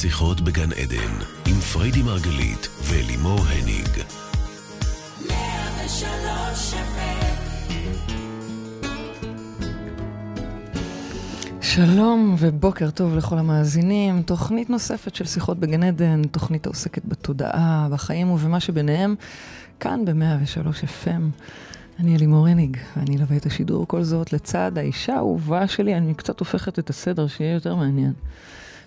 שיחות בגן עדן, עם פריידי מרגלית ולימור הניג. שלום ובוקר טוב לכל המאזינים. תוכנית נוספת של שיחות בגן עדן, תוכנית העוסקת בתודעה, בחיים ובמה שביניהם, כאן ב-103 FM. אני אלימור הניג, ואני אלווה את השידור כל זאת לצד האישה האהובה שלי, אני קצת הופכת את הסדר שיהיה יותר מעניין.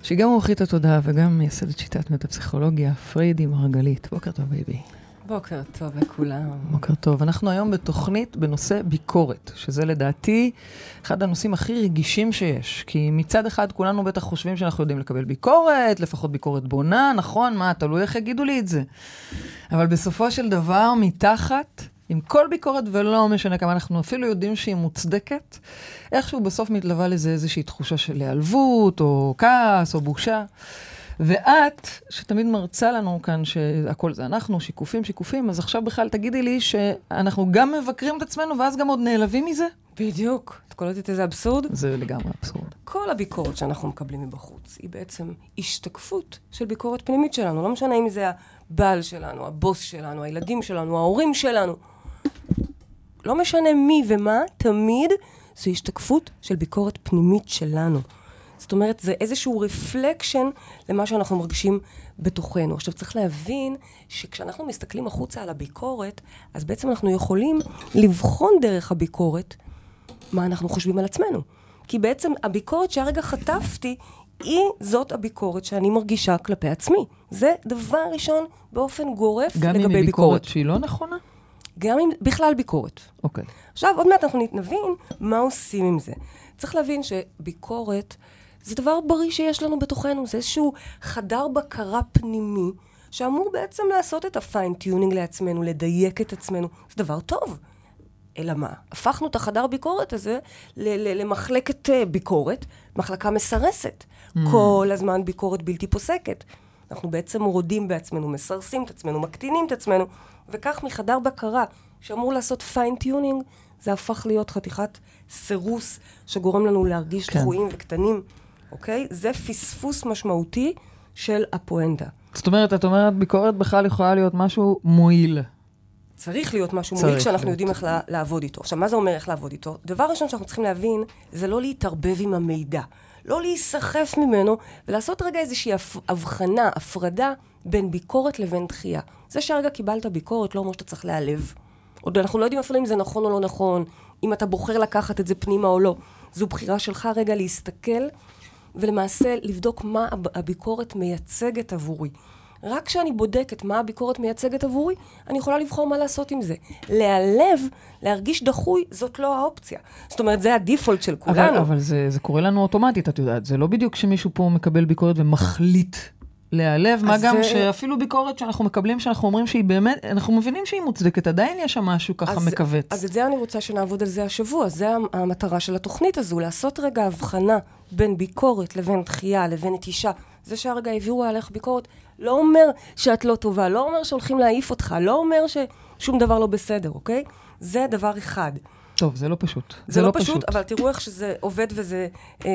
שהיא גם מומחית התודעה וגם מייסדת שיטת מטה-פסיכולוגיה, פריידי מרגלית. בוקר טוב, בייבי. בוקר טוב לכולם. בוקר טוב. אנחנו היום בתוכנית בנושא ביקורת, שזה לדעתי אחד הנושאים הכי רגישים שיש. כי מצד אחד כולנו בטח חושבים שאנחנו יודעים לקבל ביקורת, לפחות ביקורת בונה, נכון? מה, תלוי איך יגידו לי את זה. אבל בסופו של דבר, מתחת, עם כל ביקורת, ולא משנה כמה אנחנו אפילו יודעים שהיא מוצדקת, איכשהו בסוף מתלווה לזה איזושהי תחושה של היעלבות, או כעס, או בושה. ואת, שתמיד מרצה לנו כאן שהכל זה אנחנו, שיקופים, שיקופים, אז עכשיו בכלל תגידי לי שאנחנו גם מבקרים את עצמנו ואז גם עוד נעלבים מזה? בדיוק. את קולטת איזה אבסורד? זה לגמרי אבסורד. כל הביקורת שאנחנו מקבלים מבחוץ היא בעצם השתקפות של ביקורת פנימית שלנו. לא משנה אם זה הבעל שלנו, הבוס שלנו, הילדים שלנו, ההורים שלנו. לא משנה מי ומה, תמיד זו השתקפות של ביקורת פנימית שלנו. זאת אומרת, זה איזשהו רפלקשן למה שאנחנו מרגישים בתוכנו. עכשיו, צריך להבין שכשאנחנו מסתכלים החוצה על הביקורת, אז בעצם אנחנו יכולים לבחון דרך הביקורת מה אנחנו חושבים על עצמנו. כי בעצם הביקורת שהרגע חטפתי, היא זאת הביקורת שאני מרגישה כלפי עצמי. זה דבר ראשון באופן גורף לגבי ביקורת. גם אם היא ביקורת שהיא לא נכונה? גם אם בכלל ביקורת. אוקיי. Okay. עכשיו, עוד מעט אנחנו נבין מה עושים עם זה. צריך להבין שביקורת זה דבר בריא שיש לנו בתוכנו, זה איזשהו חדר בקרה פנימי, שאמור בעצם לעשות את ה fine-tuning לעצמנו, לדייק את עצמנו. זה דבר טוב. אלא מה? הפכנו את החדר ביקורת הזה למחלקת uh, ביקורת, מחלקה מסרסת. Mm. כל הזמן ביקורת בלתי פוסקת. אנחנו בעצם רודים בעצמנו, מסרסים את עצמנו, מקטינים את עצמנו, וכך מחדר בקרה שאמור לעשות fine-tuning, זה הפך להיות חתיכת סירוס שגורם לנו להרגיש כן. דחויים וקטנים. אוקיי? זה פספוס משמעותי של הפואנטה. זאת אומרת, את אומרת, ביקורת בכלל יכולה להיות משהו מועיל. צריך להיות משהו מועיל כשאנחנו יודעים איך לעבוד איתו. עכשיו, מה זה אומר איך לעבוד איתו? דבר ראשון שאנחנו צריכים להבין, זה לא להתערבב עם המידע. לא להיסחף ממנו, ולעשות רגע איזושהי הבחנה, הפרדה, בין ביקורת לבין דחייה. זה שהרגע קיבלת ביקורת לא אומר שאתה צריך להיעלב. עוד אנחנו לא יודעים אפילו אם זה נכון או לא נכון, אם אתה בוחר לקחת את זה פנימה או לא. זו בחירה שלך רגע להסתכל ולמעשה לבדוק מה הביקורת מייצגת עבורי. רק כשאני בודקת מה הביקורת מייצגת עבורי, אני יכולה לבחור מה לעשות עם זה. להיעלב, להרגיש דחוי, זאת לא האופציה. זאת אומרת, זה הדיפולט של כולנו. אבל, אבל זה, זה קורה לנו אוטומטית, את יודעת. זה לא בדיוק שמישהו פה מקבל ביקורת ומחליט להיעלב, מה גם זה... שאפילו ביקורת שאנחנו מקבלים, שאנחנו אומרים שהיא באמת, אנחנו מבינים שהיא מוצדקת, עדיין יש שם משהו ככה אז, מכווץ. אז את זה אני רוצה שנעבוד על זה השבוע, זה המטרה של התוכנית הזו, לעשות רגע הבחנה בין ביקורת לבין דחייה לבין נטישה. זה שהרגע העבירו עליך ביקורת, לא אומר שאת לא טובה, לא אומר שהולכים להעיף אותך, לא אומר ששום דבר לא בסדר, אוקיי? זה דבר אחד. טוב, זה לא פשוט. זה, זה לא, לא פשוט, פשוט, אבל תראו איך שזה עובד וזה אה, אה,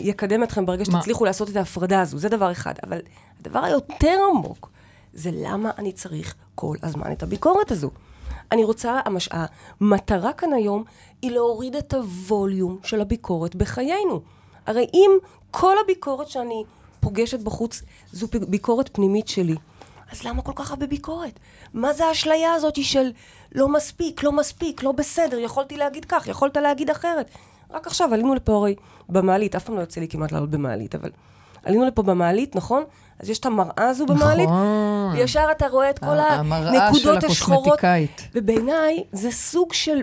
יקדם אתכם ברגע שתצליחו לעשות את ההפרדה הזו, זה דבר אחד. אבל הדבר היותר עמוק, זה למה אני צריך כל הזמן את הביקורת הזו. אני רוצה, המש... המטרה כאן היום היא להוריד את הווליום של הביקורת בחיינו. הרי אם כל הביקורת שאני פוגשת בחוץ זו ביקורת פנימית שלי, אז למה כל כך הרבה ביקורת? מה זה האשליה הזאת של לא מספיק, לא מספיק, לא בסדר, יכולתי להגיד כך, יכולת להגיד אחרת. רק עכשיו עלינו לפה הרי במעלית, אף פעם לא יוצא לי כמעט לעלות במעלית, אבל עלינו לפה במעלית, נכון? אז יש את המראה הזו במעלית, נכון. וישר אתה רואה את כל הנקודות השחורות. ובעיניי זה סוג של...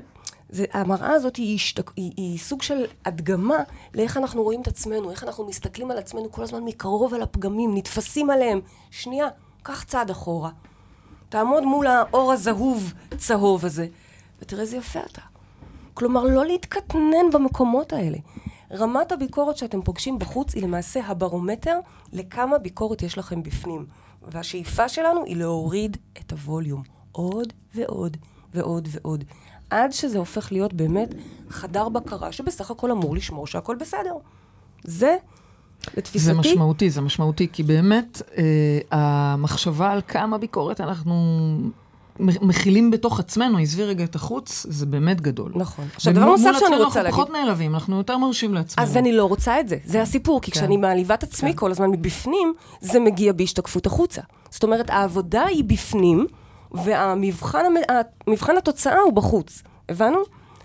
זה, המראה הזאת היא, השתק, היא, היא סוג של הדגמה לאיך אנחנו רואים את עצמנו, איך אנחנו מסתכלים על עצמנו כל הזמן מקרוב על הפגמים, נתפסים עליהם. שנייה, קח צעד אחורה. תעמוד מול האור הזהוב צהוב הזה, ותראה איזה יפה אתה. כלומר, לא להתקטנן במקומות האלה. רמת הביקורת שאתם פוגשים בחוץ היא למעשה הברומטר לכמה ביקורת יש לכם בפנים. והשאיפה שלנו היא להוריד את הווליום. עוד ועוד ועוד ועוד. עד שזה הופך להיות באמת חדר בקרה שבסך הכל אמור לשמור שהכל בסדר. זה לתפיסתי. זה משמעותי, זה משמעותי, כי באמת אה, המחשבה על כמה ביקורת אנחנו מכילים בתוך עצמנו, עזבי רגע את החוץ, זה באמת גדול. נכון. עכשיו, דבר נוסף שאני רוצה להגיד. אנחנו פחות נעלבים, אנחנו יותר מרשים לעצמנו. אז אני לא רוצה את זה, זה הסיפור, כי כן. כשאני מעליבה את עצמי כן. כל הזמן מבפנים, זה מגיע בהשתקפות החוצה. זאת אומרת, העבודה היא בפנים, והמבחן התוצאה הוא בחוץ. הבנו?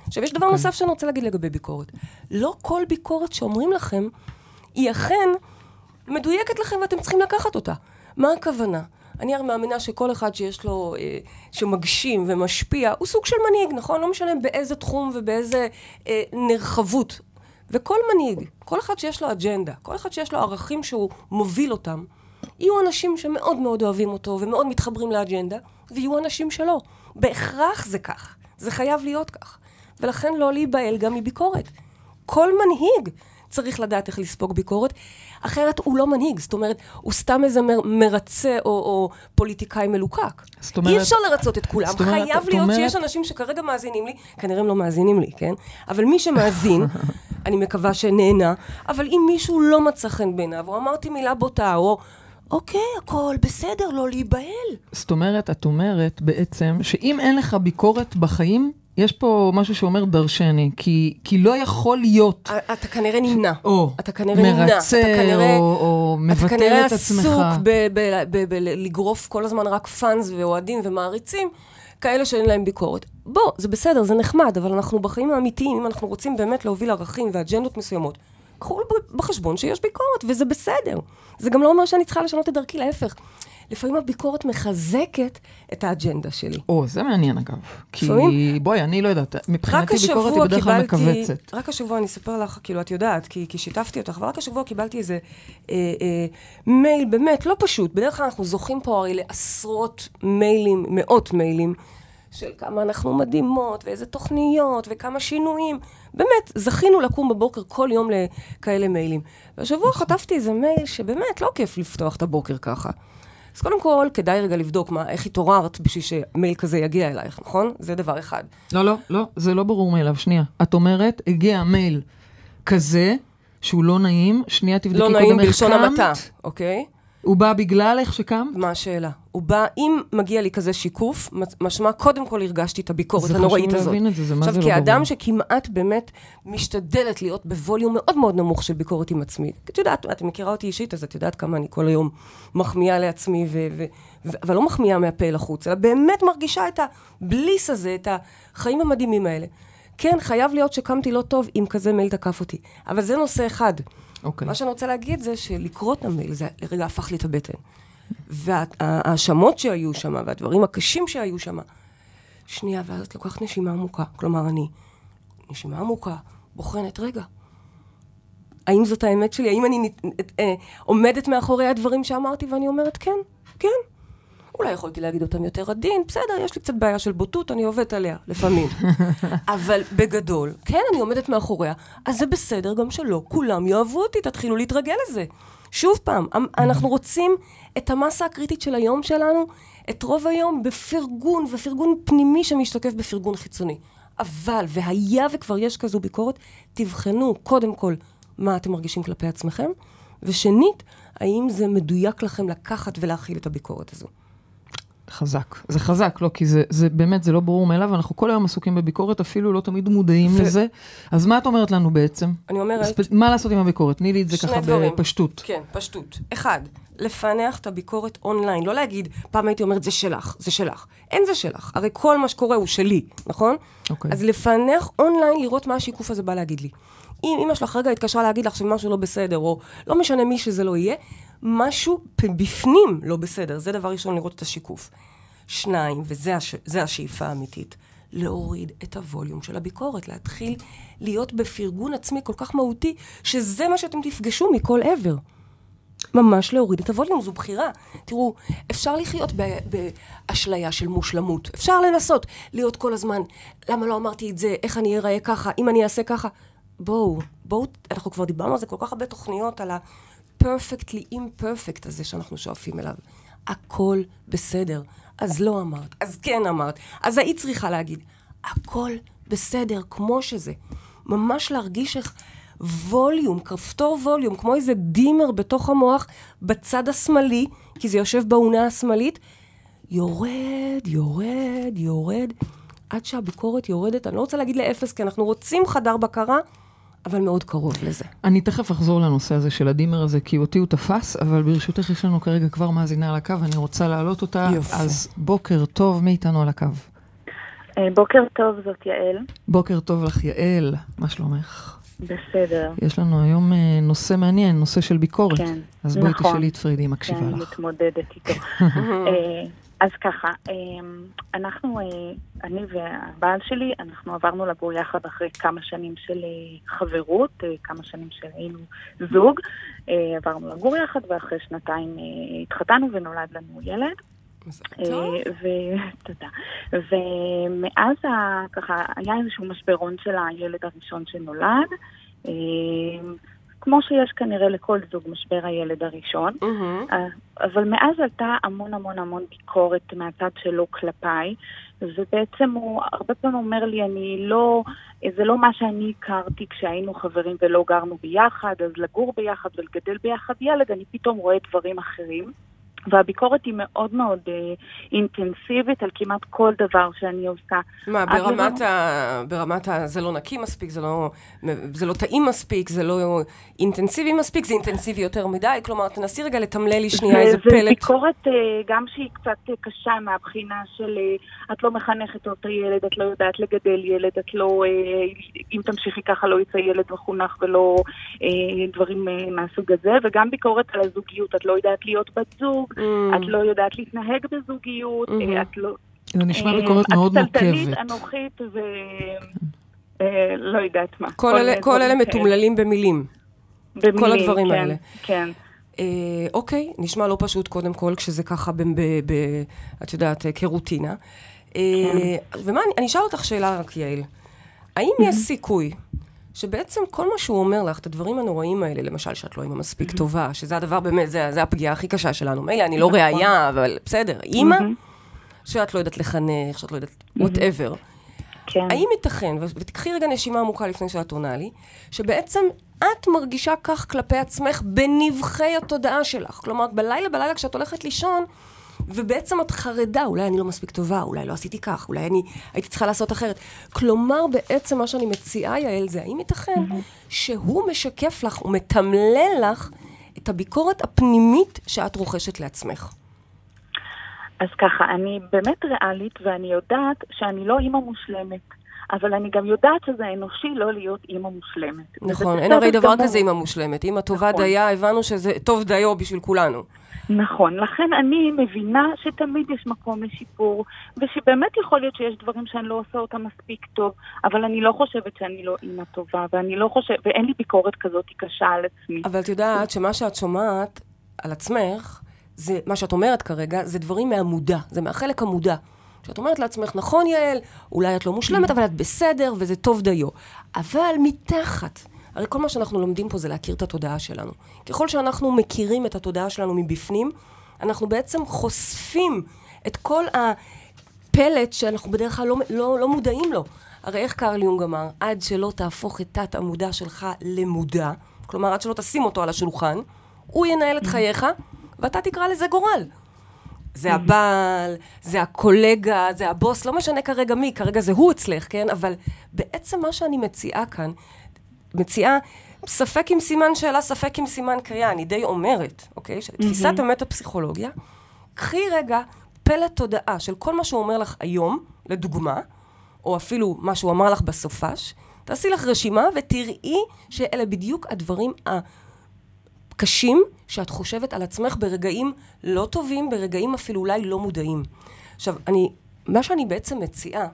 עכשיו, יש דבר okay. אוקיי. נוסף שאני רוצה להגיד לגבי ביקורת. לא כל ביקורת שאומרים לכם, היא אכן מדויקת לכם ואתם צריכים לקחת אותה. מה הכוונה? אני הרי מאמינה שכל אחד שיש לו, אה, שמגשים ומשפיע, הוא סוג של מנהיג, נכון? לא משנה באיזה תחום ובאיזה אה, נרחבות. וכל מנהיג, כל אחד שיש לו אג'נדה, כל אחד שיש לו ערכים שהוא מוביל אותם, יהיו אנשים שמאוד מאוד אוהבים אותו ומאוד מתחברים לאג'נדה, ויהיו אנשים שלא. בהכרח זה כך. זה חייב להיות כך. ולכן לא להיבהל גם מביקורת. כל מנהיג צריך לדעת איך לספוג ביקורת, אחרת הוא לא מנהיג, זאת אומרת, הוא סתם איזה מר, מרצה או, או פוליטיקאי מלוקק. זאת אומרת... אי אפשר לרצות את כולם, אומרת, חייב להיות אומרת... שיש אנשים שכרגע מאזינים לי, כנראה הם לא מאזינים לי, כן? אבל מי שמאזין, אני מקווה שנהנה, אבל אם מישהו לא מצא חן בעיניו, או אמרתי מילה בוטה, או... אוקיי, הכל בסדר, לא להיבהל. זאת אומרת, את אומרת בעצם שאם אין לך ביקורת בחיים, יש פה משהו שאומר דרשני, כי, כי לא יכול להיות... אתה כנראה נמנע. או אתה כנראה מרצה, נמנע. אתה כנראה, או, או מבטל את עצמך. אתה כנראה עסוק בלגרוף כל הזמן רק פאנס ואוהדים ומעריצים, כאלה שאין להם ביקורת. בוא, זה בסדר, זה נחמד, אבל אנחנו בחיים האמיתיים, אם אנחנו רוצים באמת להוביל ערכים ואג'נדות מסוימות, קחו בחשבון שיש ביקורת, וזה בסדר. זה גם לא אומר שאני צריכה לשנות את דרכי, להפך. לפעמים הביקורת מחזקת את האג'נדה שלי. או, זה מעניין אגב. כי לפעמים... בואי, אני לא יודעת, מבחינתי ביקורת היא בדרך כלל מכווצת. רק השבוע אני אספר לך, כאילו, את יודעת, כי, כי שיתפתי אותך, אבל רק השבוע קיבלתי איזה אה, אה, מייל באמת לא פשוט. בדרך כלל אנחנו זוכים פה הרי לעשרות מיילים, מאות מיילים, של כמה אנחנו מדהימות, ואיזה תוכניות, וכמה שינויים. באמת, זכינו לקום בבוקר כל יום לכאלה מיילים. והשבוע נכון. חטפתי איזה מייל שבאמת לא כיף לפתוח את הבוקר ככה. אז קודם כל, כדאי רגע לבדוק מה, איך התעוררת בשביל שמייל כזה יגיע אלייך, נכון? זה דבר אחד. לא, לא, לא, זה לא ברור מאליו. שנייה. את אומרת, הגיע מייל כזה, שהוא לא נעים, שנייה תבדקי לא קודם איך קמת. לא נעים בלשון המעטה, אוקיי? הוא בא בגלל איך שקם? מה השאלה? הוא בא, אם מגיע לי כזה שיקוף, משמע, קודם כל הרגשתי את הביקורת הנוראית הזאת. זה חשוב להבין את זה, זה מה זה לא ברור. עכשיו, כאדם שכמעט באמת משתדלת להיות בווליום מאוד מאוד נמוך של ביקורת עם עצמי, את יודעת, את מכירה אותי אישית, אז את יודעת כמה אני כל היום מחמיאה לעצמי, ו- ו- ו- אבל לא מחמיאה מהפה לחוץ, אלא באמת מרגישה את הבליס הזה, את החיים המדהימים האלה. כן, חייב להיות שקמתי לא טוב אם כזה מייל תקף אותי. אבל זה נושא אחד. אוקיי. מה שאני רוצה להגיד זה שלקרוא את המייל, זה לרגע הפך לי את הבטן. וההאשמות שהיו שם, והדברים הקשים שהיו שם, שנייה, ואז את לוקחת נשימה עמוקה. כלומר, אני, נשימה עמוקה, בוחנת, רגע, האם זאת האמת שלי? האם אני אה, עומדת מאחורי הדברים שאמרתי ואני אומרת, כן, כן, אולי יכולתי להגיד אותם יותר עדין, בסדר, יש לי קצת בעיה של בוטות, אני עובדת עליה, לפעמים. אבל בגדול, כן, אני עומדת מאחוריה, אז זה בסדר גם שלא כולם יאהבו אותי, תתחילו להתרגל לזה. שוב פעם, אנחנו רוצים את המסה הקריטית של היום שלנו, את רוב היום בפרגון, ופרגון פנימי שמשתקף בפרגון חיצוני. אבל, והיה וכבר יש כזו ביקורת, תבחנו קודם כל מה אתם מרגישים כלפי עצמכם, ושנית, האם זה מדויק לכם לקחת ולהכיל את הביקורת הזו. חזק. זה חזק, לא, כי זה, זה באמת, זה לא ברור מאליו, אנחנו כל היום עסוקים בביקורת, אפילו לא תמיד מודעים ו... לזה. אז מה את אומרת לנו בעצם? אני אומרת... ספ... מה לעשות עם הביקורת? תני לי את זה ככה דברים. בפשטות. כן, פשטות. אחד, לפענח את הביקורת אונליין. לא להגיד, פעם הייתי אומרת, זה שלך, זה שלך. אין זה שלך. הרי כל מה שקורה הוא שלי, נכון? אוקיי. אז לפענח אונליין, לראות מה השיקוף הזה בא להגיד לי. אם אמא שלך רגע התקשרה להגיד לך שמשהו לא בסדר, או לא משנה מי שזה לא יהיה, משהו בפנים לא בסדר. זה דבר ראשון, לראות את השיקוף. שניים, וזה הש... השאיפה האמיתית, להוריד את הווליום של הביקורת, להתחיל להיות בפרגון עצמי כל כך מהותי, שזה מה שאתם תפגשו מכל עבר. ממש להוריד את הווליום, זו בחירה. תראו, אפשר לחיות באשליה של מושלמות. אפשר לנסות להיות כל הזמן, למה לא אמרתי את זה, איך אני אראה ככה, אם אני אעשה ככה. בואו, בואו, אנחנו כבר דיברנו על זה כל כך הרבה תוכניות, על ה-perfectly imperfect הזה שאנחנו שואפים אליו. הכל בסדר. אז לא אמרת, אז כן אמרת, אז היית צריכה להגיד. הכל בסדר, כמו שזה. ממש להרגיש איך ווליום, כפתור ווליום, כמו איזה דימר בתוך המוח בצד השמאלי, כי זה יושב באונה השמאלית, יורד, יורד, יורד, עד שהביקורת יורדת. אני לא רוצה להגיד לאפס, כי אנחנו רוצים חדר בקרה, אבל מאוד קרוב לזה. אני תכף אחזור לנושא הזה של הדימר הזה, כי אותי הוא תפס, אבל ברשותך יש לנו כרגע כבר מאזינה על הקו, אני רוצה להעלות אותה. יופי. אז בוקר טוב, מי איתנו על הקו? אה, בוקר טוב, זאת יעל. בוקר טוב לך, יעל, מה שלומך? בסדר. יש לנו היום אה, נושא מעניין, נושא של ביקורת. כן, אז בואי נכון. תשאלי את פרידי, מקשיבה שאני לך. מתמודדת איתו. אה, אז ככה, אה, אנחנו, אני והבעל שלי, אנחנו עברנו לגור יחד אחרי כמה שנים של חברות, כמה שנים שהיינו זוג. עברנו לגור יחד, ואחרי שנתיים התחתנו ונולד לנו ילד. אה, תודה. ומאז ככה היה איזשהו משברון של הילד הראשון שנולד. אה, כמו שיש כנראה לכל זוג משבר הילד הראשון. אה, אבל מאז עלתה המון המון המון ביקורת מהצד שלו כלפיי, ובעצם הוא הרבה פעמים אומר לי, אני לא, זה לא מה שאני הכרתי כשהיינו חברים ולא גרנו ביחד, אז לגור ביחד ולגדל ביחד ילד, אני פתאום רואה דברים אחרים. והביקורת היא מאוד מאוד אה, אינטנסיבית על כמעט כל דבר שאני עושה. מה, ברמת לרגע- ה... ברמת ה... זה לא נקי מספיק, זה לא, זה לא טעים מספיק, זה לא אינטנסיבי מספיק, זה אינטנסיבי יותר מדי. כלומר, תנסי רגע לתמלל לי שנייה איזה זה פלט. ביקורת אה, גם שהיא קצת אה, קשה מהבחינה של אה, את לא מחנכת טוב את הילד, את לא יודעת לגדל ילד, את לא, אה, אם תמשיכי ככה לא יצא ילד מחונך ולא אה, דברים אה, מהסוג הזה, וגם ביקורת על הזוגיות, את לא יודעת להיות בת זוג, Mm. את לא יודעת להתנהג בזוגיות, אה, Mhm. את לא... זה נשמע אה, ביקורת מאוד את צלצלית, נוקבת. אנוכית ו... אה, לא יודעת מה. כל אלה- כל אלה מתומללים במילים. כאלה. כל במילים, הדברים כן, האלה. כן. אה, אוקיי, נשמע לא פשוט קודם כל, כשזה ככה, ב, ב, ב, את יודעת, אה, כרוטינה. אה, ומה, אני, אני אשאל אותך שאלה רק, יעל. האם יש סיכוי שבעצם כל מה שהוא אומר לך, את הדברים הנוראים האלה, למשל שאת לא אימא מספיק טובה, שזה הדבר באמת, זה, זה הפגיעה הכי קשה שלנו. מילא, אני לא ראייה, אבל בסדר. אימא, שאת לא יודעת לחנך, שאת לא יודעת, whatever. כן. האם ייתכן, ותקחי רגע נשימה עמוקה לפני שאת עונה לי, שבעצם את מרגישה כך כלפי עצמך בנבחי התודעה שלך. כלומר, בלילה בלילה כשאת הולכת לישון, ובעצם את חרדה, אולי אני לא מספיק טובה, אולי לא עשיתי כך, אולי אני הייתי צריכה לעשות אחרת. כלומר, בעצם מה שאני מציעה, יעל, זה האם ייתכן שהוא משקף לך, הוא מתמלל לך את הביקורת הפנימית שאת רוכשת לעצמך. אז ככה, אני באמת ריאלית ואני יודעת שאני לא אימא מושלמת. אבל אני גם יודעת שזה אנושי לא להיות אימא מושלמת. נכון, אין הרי דבר. כזה אימא מושלמת. אימא טובה נכון. דייה, הבנו שזה טוב דיו בשביל כולנו. נכון, לכן אני מבינה שתמיד יש מקום לשיפור, ושבאמת יכול להיות שיש דברים שאני לא עושה אותם מספיק טוב, אבל אני לא חושבת שאני לא אימא טובה, ואני לא חושבת, ואין לי ביקורת כזאת קשה על עצמי. אבל את יודעת שמה שאת שומעת על עצמך, זה, מה שאת אומרת כרגע, זה דברים מהמודע, זה מהחלק המודע. שאת אומרת לעצמך, נכון יעל, אולי את לא מושלמת, אבל את בסדר, וזה טוב דיו. אבל מתחת, הרי כל מה שאנחנו לומדים פה זה להכיר את התודעה שלנו. ככל שאנחנו מכירים את התודעה שלנו מבפנים, אנחנו בעצם חושפים את כל הפלט שאנחנו בדרך כלל לא, לא, לא מודעים לו. הרי איך קרל יונג אמר? עד שלא תהפוך את תת המודע שלך למודע, כלומר עד שלא תשים אותו על השולחן, הוא ינהל את חייך, ואתה תקרא לזה גורל. זה הבעל, זה הקולגה, זה הבוס, לא משנה כרגע מי, כרגע זה הוא אצלך, כן? אבל בעצם מה שאני מציעה כאן, מציעה ספק עם סימן שאלה, ספק עם סימן קריאה, אני די אומרת, אוקיי? תפיסת אמת הפסיכולוגיה, קחי רגע פלט תודעה של כל מה שהוא אומר לך היום, לדוגמה, או אפילו מה שהוא אמר לך בסופש, תעשי לך רשימה ותראי שאלה בדיוק הדברים הקשים שאת חושבת על עצמך ברגעים לא טובים, ברגעים אפילו אולי לא מודעים. עכשיו, אני, מה שאני בעצם מציעה,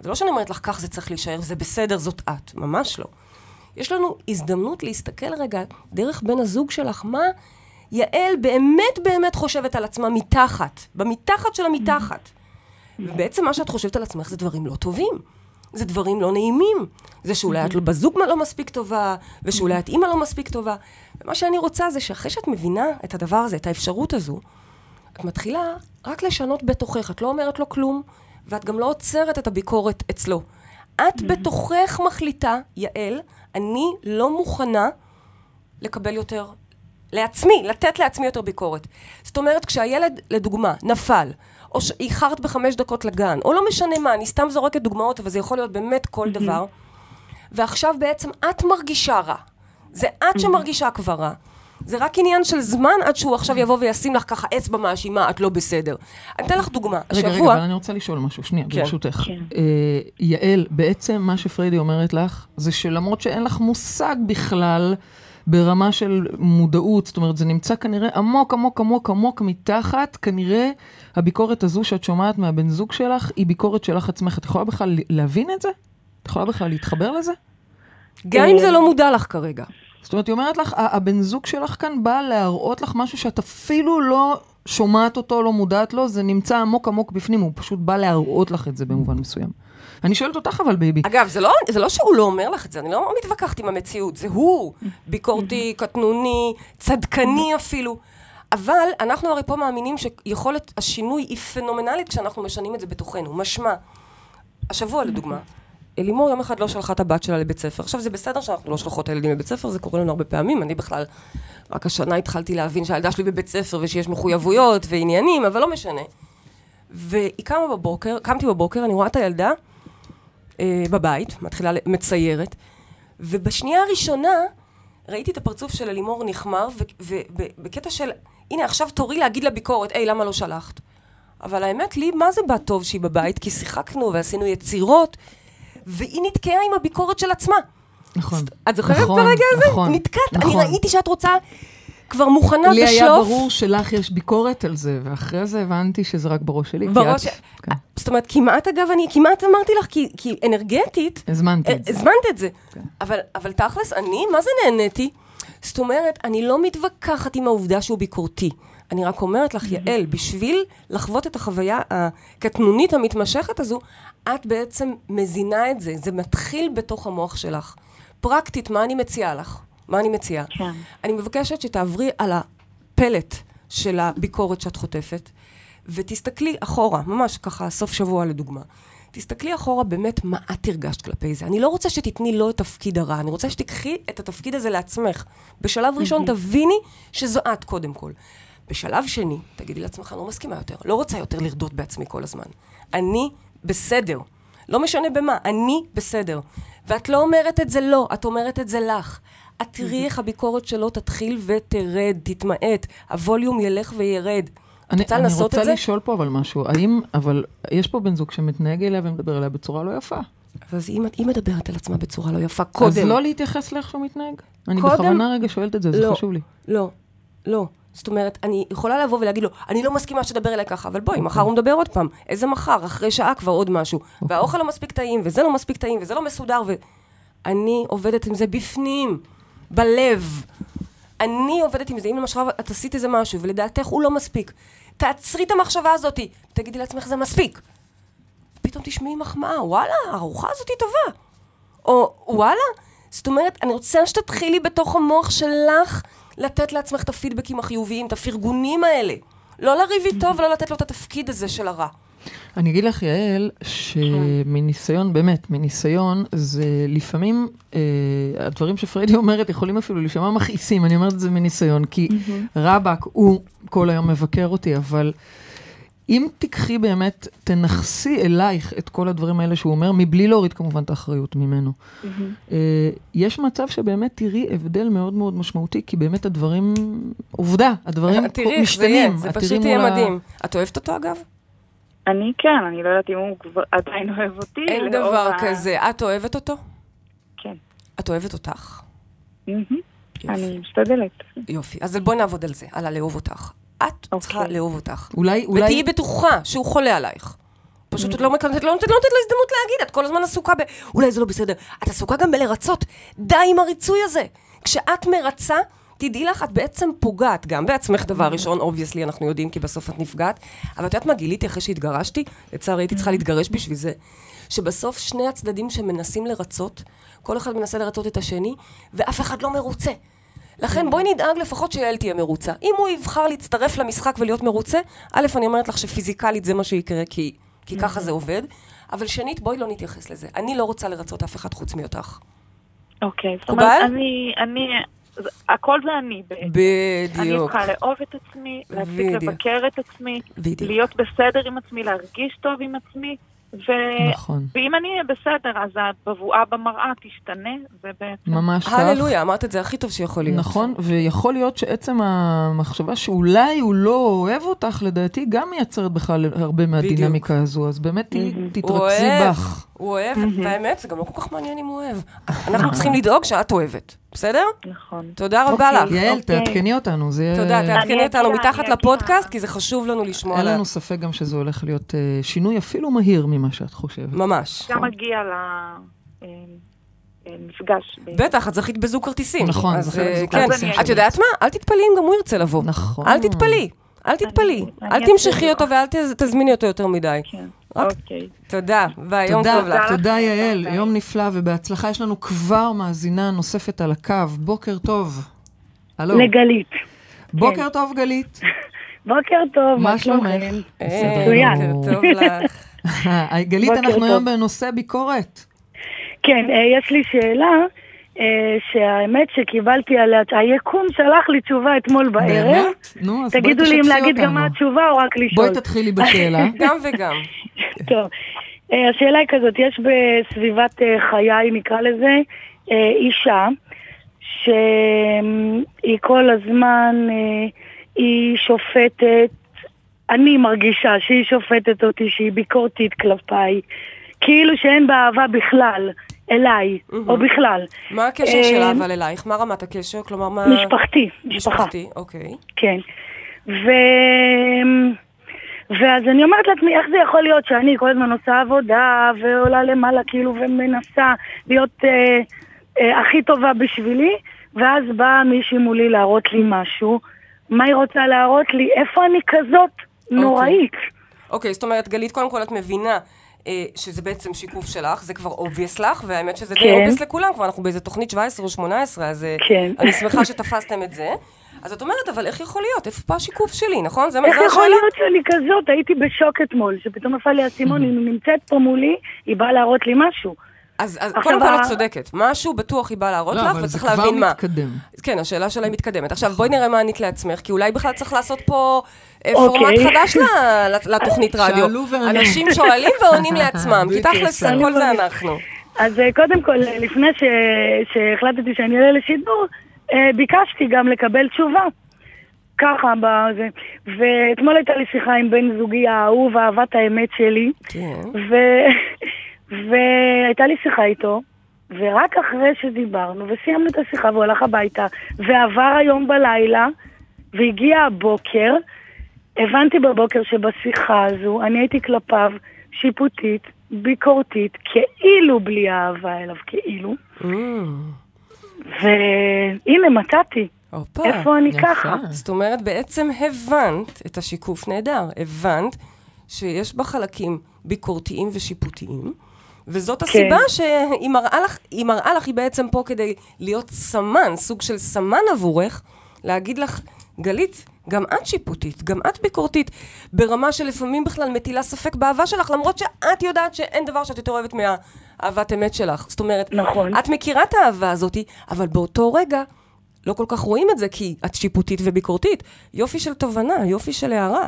זה לא שאני אומרת לך, כך זה צריך להישאר, זה בסדר, זאת את. ממש לא. יש לנו הזדמנות להסתכל רגע דרך בן הזוג שלך, מה יעל באמת באמת חושבת על עצמה מתחת, במתחת של המתחת. ובעצם מה שאת חושבת על עצמך זה דברים לא טובים. זה דברים לא נעימים. זה שאולי את בזוג לא מספיק טובה, ושאולי את אימא לא מספיק טובה. ומה שאני רוצה זה שאחרי שאת מבינה את הדבר הזה, את האפשרות הזו, את מתחילה רק לשנות בתוכך. את לא אומרת לו כלום, ואת גם לא עוצרת את הביקורת אצלו. את בתוכך מחליטה, יעל, אני לא מוכנה לקבל יותר, לעצמי, לתת לעצמי יותר ביקורת. זאת אומרת, כשהילד, לדוגמה, נפל, או שאיחרת בחמש דקות לגן, או לא משנה מה, אני סתם זורקת דוגמאות, אבל זה יכול להיות באמת כל דבר, ועכשיו בעצם את מרגישה רע. זה את שמרגישה כבר רע. זה רק עניין של זמן עד שהוא עכשיו יבוא וישים לך ככה אצבע מאשימה, את לא בסדר. אני אתן לך דוגמה. רגע, השבוע... רגע, אבל אני רוצה לשאול משהו, שנייה, כן. ברשותך. כן. אה, יעל, בעצם מה שפריידי אומרת לך, זה שלמרות שאין לך מושג בכלל ברמה של מודעות, זאת אומרת, זה נמצא כנראה עמוק, עמוק, עמוק, עמוק מתחת, כנראה הביקורת הזו שאת שומעת מהבן זוג שלך, היא ביקורת שלך עצמך. את יכולה בכלל להבין את זה? את יכולה בכלל להתחבר לזה? גם אם זה לא מודע לך כרגע. זאת אומרת, היא אומרת לך, "ה- הבן זוג שלך כאן בא להראות לך משהו שאת אפילו לא שומעת אותו, לא מודעת לו, זה נמצא עמוק עמוק בפנים, הוא פשוט בא להראות לך את זה במובן מסוים. אני שואלת אותך אבל, בייבי. אגב, זה לא, זה לא שהוא לא אומר לך את זה, אני לא מתווכחת עם המציאות, זה הוא ביקורתי, קטנוני, צדקני אפילו. אבל אנחנו הרי פה מאמינים שיכולת השינוי היא פנומנלית כשאנחנו משנים את זה בתוכנו. משמע, השבוע לדוגמה, אלימור יום אחד לא שלחה את הבת שלה לבית ספר. עכשיו, זה בסדר שאנחנו לא שולחות את הילדים לבית ספר, זה קורה לנו הרבה פעמים. אני בכלל, רק השנה התחלתי להבין שהילדה שלי בבית ספר ושיש מחויבויות ועניינים, אבל לא משנה. והיא קמה בבוקר, קמתי בבוקר, אני רואה את הילדה אה, בבית, מתחילה, מציירת, ובשנייה הראשונה ראיתי את הפרצוף של אלימור נחמר, ובקטע של, הנה עכשיו תורי להגיד לה ביקורת, היי, למה לא שלחת? אבל האמת לי, מה זה בא טוב שהיא בבית? כי שיחקנו ועשינו יצירות, והיא נתקעה עם הביקורת של עצמה. נכון. את זוכרת נכון, ברגע הזה? נכון, נתקעת. נכון. אני ראיתי שאת רוצה, כבר מוכנה לי היה בשלוף. ברור שלך יש ביקורת על זה, ואחרי זה הבנתי שזה רק בראש שלי. בראש, את- כן, זאת אומרת, כמעט אגב, אני כמעט אמרתי לך, כי, כי אנרגטית, הזמנתי אה, את זה. הזמנת את זה. כן. אבל, אבל תכלס, אני, מה זה נהניתי? זאת אומרת, אני לא מתווכחת עם העובדה שהוא ביקורתי. אני רק אומרת לך, יעל, בשביל לחוות את החוויה הקטנונית המתמשכת הזו, את בעצם מזינה את זה. זה מתחיל בתוך המוח שלך. פרקטית, מה אני מציעה לך? מה אני מציעה? כן. אני מבקשת שתעברי על הפלט של הביקורת שאת חוטפת, ותסתכלי אחורה, ממש ככה, סוף שבוע לדוגמה. תסתכלי אחורה באמת מה את הרגשת כלפי זה. אני לא רוצה שתתני לו את תפקיד הרע, אני רוצה שתיקחי את התפקיד הזה לעצמך. בשלב ראשון תביני שזו את קודם כל. בשלב שני, תגידי לעצמך, אני לא מסכימה יותר, לא רוצה יותר לרדות בעצמי כל הזמן. אני בסדר. לא משנה במה, אני בסדר. ואת לא אומרת את זה לא, את אומרת את זה לך. את תראי איך הביקורת שלו תתחיל ותרד, תתמעט, הווליום ילך וירד. אני, רוצה אני רוצה זה? לשאול פה אבל משהו, האם, אבל יש פה בן זוג שמתנהג אליה ומדבר אליה בצורה לא יפה. אז היא, היא מדברת על עצמה בצורה לא יפה קודם. אז לא להתייחס לאיך שהוא מתנהג? אני קודם- בכוונה רגע שואלת את זה, זה לא. חשוב לי. לא, לא. זאת אומרת, אני יכולה לבוא ולהגיד לו, אני לא מסכימה שתדבר אליי ככה, אבל בואי, מחר הוא מדבר עוד פעם. איזה מחר? אחרי שעה כבר עוד משהו. והאוכל לא מספיק טעים, וזה לא מספיק טעים, וזה לא מסודר, ו... אני עובדת עם זה בפנים, בלב. אני עובדת עם זה. אם למשל את עשית איזה משהו, ולדעתך הוא לא מספיק, תעצרי את המחשבה הזאת, תגידי לעצמך, זה מספיק. פתאום תשמעי מחמאה, וואלה, הארוחה הזאת היא טובה. או וואלה, זאת אומרת, אני רוצה שתתחילי בתוך המוח שלך לתת לעצמך את הפידבקים החיוביים, את הפרגונים האלה. לא לריב איתו ולא לתת לו את התפקיד הזה של הרע. אני אגיד לך, יעל, שמניסיון, באמת, מניסיון, זה לפעמים, אה, הדברים שפריידי אומרת יכולים אפילו להישמע מכעיסים, אני אומרת את זה מניסיון, כי רבאק, הוא כל היום מבקר אותי, אבל אם תיקחי באמת, תנכסי אלייך את כל הדברים האלה שהוא אומר, מבלי להוריד כמובן את האחריות ממנו. אה, יש מצב שבאמת תראי הבדל מאוד מאוד משמעותי, כי באמת הדברים, עובדה, הדברים תראי איך זה יהיה, משתנים. זה פשוט תראי יהיה מדהים. את אוהבת אותו אגב? אני כן, אני לא יודעת אם הוא כבר עדיין אוהב אותי. אין דבר ה- כזה. את אוהבת אותו? כן. את אוהבת אותך? מהמם. יופי. אני משתדלת. יופי. אז בואי נעבוד על זה, על הלאהוב אותך. את צריכה אוקיי. לאהוב אותך. אולי, אולי... ותהיי בטוחה שהוא חולה עלייך. פשוט את לא מקבלת, לא נותנת לא נותנת לו הזדמנות להגיד, את כל הזמן עסוקה ב... אולי זה לא בסדר. את עסוקה גם בלרצות. די עם הריצוי הזה. כשאת מרצה, תדעי לך, את בעצם פוגעת גם בעצמך דבר ראשון, obviously אנחנו יודעים, כי בסוף את נפגעת. אבל את יודעת מה גיליתי אחרי שהתגרשתי? לצערי הייתי צריכה להתגרש בשביל זה. שבסוף שני הצדדים שמנסים לרצות, כל אחד מנסה לרצות את השני, ואף אחד לא מרוצה. לכן בואי נדאג לפחות שיעל תהיה מרוצה. אם הוא יבחר להצטרף למשחק ולהיות מרוצה, א', אני אומרת לך שפיזיקלית זה מה שיקרה, כי, כי ככה זה עובד, אבל שנית, בואי לא נתייחס לזה. אני לא רוצה לרצות אף אחד חוץ מאותך. אוקיי, זאת מקובל? אומרת, אני, אני, הכל זה אני בעצם. אני בדיוק. צריכה לאהוב את עצמי, להפסיק בדיוק. לבקר את עצמי, בדיוק. להיות בסדר עם עצמי, להרגיש טוב עם עצמי, ו... נכון. ואם אני אהיה בסדר, אז הבבואה במראה תשתנה, זה בעצם... ממש כך. הללויה, אמרת את זה הכי טוב שיכול להיות. נכון, ויכול להיות שעצם המחשבה שאולי הוא לא אוהב אותך, לדעתי, גם מייצרת בכלל הרבה מהדינמיקה הזו, אז באמת הוא תתרכזי בך. הוא אוהב, והאמת, זה גם לא כל כך מעניין אם הוא אוהב. אנחנו צריכים לדאוג שאת אוהבת, בסדר? נכון. תודה רבה לך. יעל, אוקיי. תעדכני אותנו, זה... תודה, תעדכני אותנו מתחת. לפודקאסט, כי זה חשוב לנו לשמוע אין. לנו ספק גם שזה הולך להיות אה, שינוי אפילו מהיר ממה שאת חושבת. ממש. גם מגיע למפגש. בטח, את זכית בזוג כרטיסים. נכון, אז, זכית אה, בזוג כן. כרטיסים את יודעת מה? אל תתפלאי אם גם הוא ירצה לבוא. נכון. אל תתפלאי. אל תתפלאי. אל תמשכי אותו ואל ת- תזמיני אותו יותר מדי. כן, אוקיי. תודה, ביי, יום תודה, טוב לך. תודה. יעל. יום נפלא ובהצלחה. יש לנו כבר מאזינה נוספת על הקו. בוקר טוב. הלו. לגלית. בוקר טוב, גלית. בוקר טוב, מה שלומך? אה, מצוין. בוקר טוב לך. גלית, אנחנו. היום בנושא ביקורת. כן, אה, יש לי שאלה, אה, שהאמת שקיבלתי עליה, היקום שלח לי תשובה אתמול בערב. באמת? נו, אז בואי תגידו לי אם תשתפי להגיד גם אותנו. מה התשובה או רק לשאול. בואי תתחילי בשאלה. גם וגם. טוב. אה, השאלה היא כזאת, יש בסביבת אה, חיי, נקרא לזה, אה, אישה, שהיא כל הזמן, היא שופטת, אני מרגישה שהיא שופטת אותי, שהיא ביקורתית כלפיי, כאילו שאין בה אהבה בכלל, אליי, או בכלל. מה הקשר שלה אבל אלייך? מה רמת הקשר? כלומר, מה... משפחתי, משפחה. משפחתי, אוקיי. כן. ו... ואז אני אומרת לעצמי, איך זה יכול להיות שאני כל הזמן עושה עבודה ועולה למעלה כאילו ומנסה להיות אה, אה, הכי טובה בשבילי, ואז באה מישהי מולי להראות לי משהו. מה היא רוצה להראות לי? איפה אני כזאת נוראית? אוקיי, זאת אומרת, גלית, קודם כל את מבינה אה, שזה בעצם שיקוף שלך, זה כבר obvious לך, והאמת שזה די כן. obvious לכולם, כבר אנחנו באיזה תוכנית 17 או 18, אז אה, כן. אני שמחה שתפסתם את זה. אז את אומרת, אבל איך יכול להיות? איפה פה השיקוף שלי, נכון? זה מה איך זה יכול השאלה? להיות שאני כזאת? הייתי בשוק אתמול, שפתאום נפל לי האסימון, היא נמצאת פה מולי, היא באה להראות לי משהו. אז אז קודם כל את צודקת. משהו בטוח היא באה להראות לא, לך, אבל זה וצריך כבר להבין מה. מתקדם. כן, השאלה שלה היא מתקדמת. עכשיו, בואי נראה מה ענית לעצמך, כי אולי בכלל צריך לעשות פה אה, אוקיי. פורמט חדש ל- לתוכנית רדיו. שאלו וענו. אנשים שואלים ועונים לעצמם, כי תכלס. הכל זה אנחנו. אז אה, קודם כל, אה, לפני ש... שהחלטתי שאני אעלה לשידור, ביקשתי גם לקבל תשובה. ככה, בזה. ואתמול הייתה לי שיחה עם בן זוגי האהוב, אהבת האמת שלי, כן. ו... והייתה לי שיחה איתו, ורק אחרי שדיברנו וסיימנו את השיחה והוא הלך הביתה, ועבר היום בלילה, והגיע הבוקר, הבנתי בבוקר שבשיחה הזו אני הייתי כלפיו שיפוטית, ביקורתית, כאילו בלי אהבה אליו, כאילו. Mm, והנה, מצאתי. הופה. איפה אני יפה. ככה? זאת אומרת, בעצם הבנת את השיקוף נהדר. הבנת שיש בה חלקים ביקורתיים ושיפוטיים, וזאת כן. הסיבה שהיא מראה לך, היא מראה לך, היא בעצם פה כדי להיות סמן, סוג של סמן עבורך, להגיד לך, גלית, גם את שיפוטית, גם את ביקורתית, ברמה שלפעמים בכלל מטילה ספק באהבה שלך, למרות שאת יודעת שאין דבר שאת יותר אוהבת מהאהבת אמת שלך. זאת אומרת, נכון. את מכירה את האהבה הזאת, אבל באותו רגע לא כל כך רואים את זה, כי את שיפוטית וביקורתית. יופי של תובנה, יופי של הערה.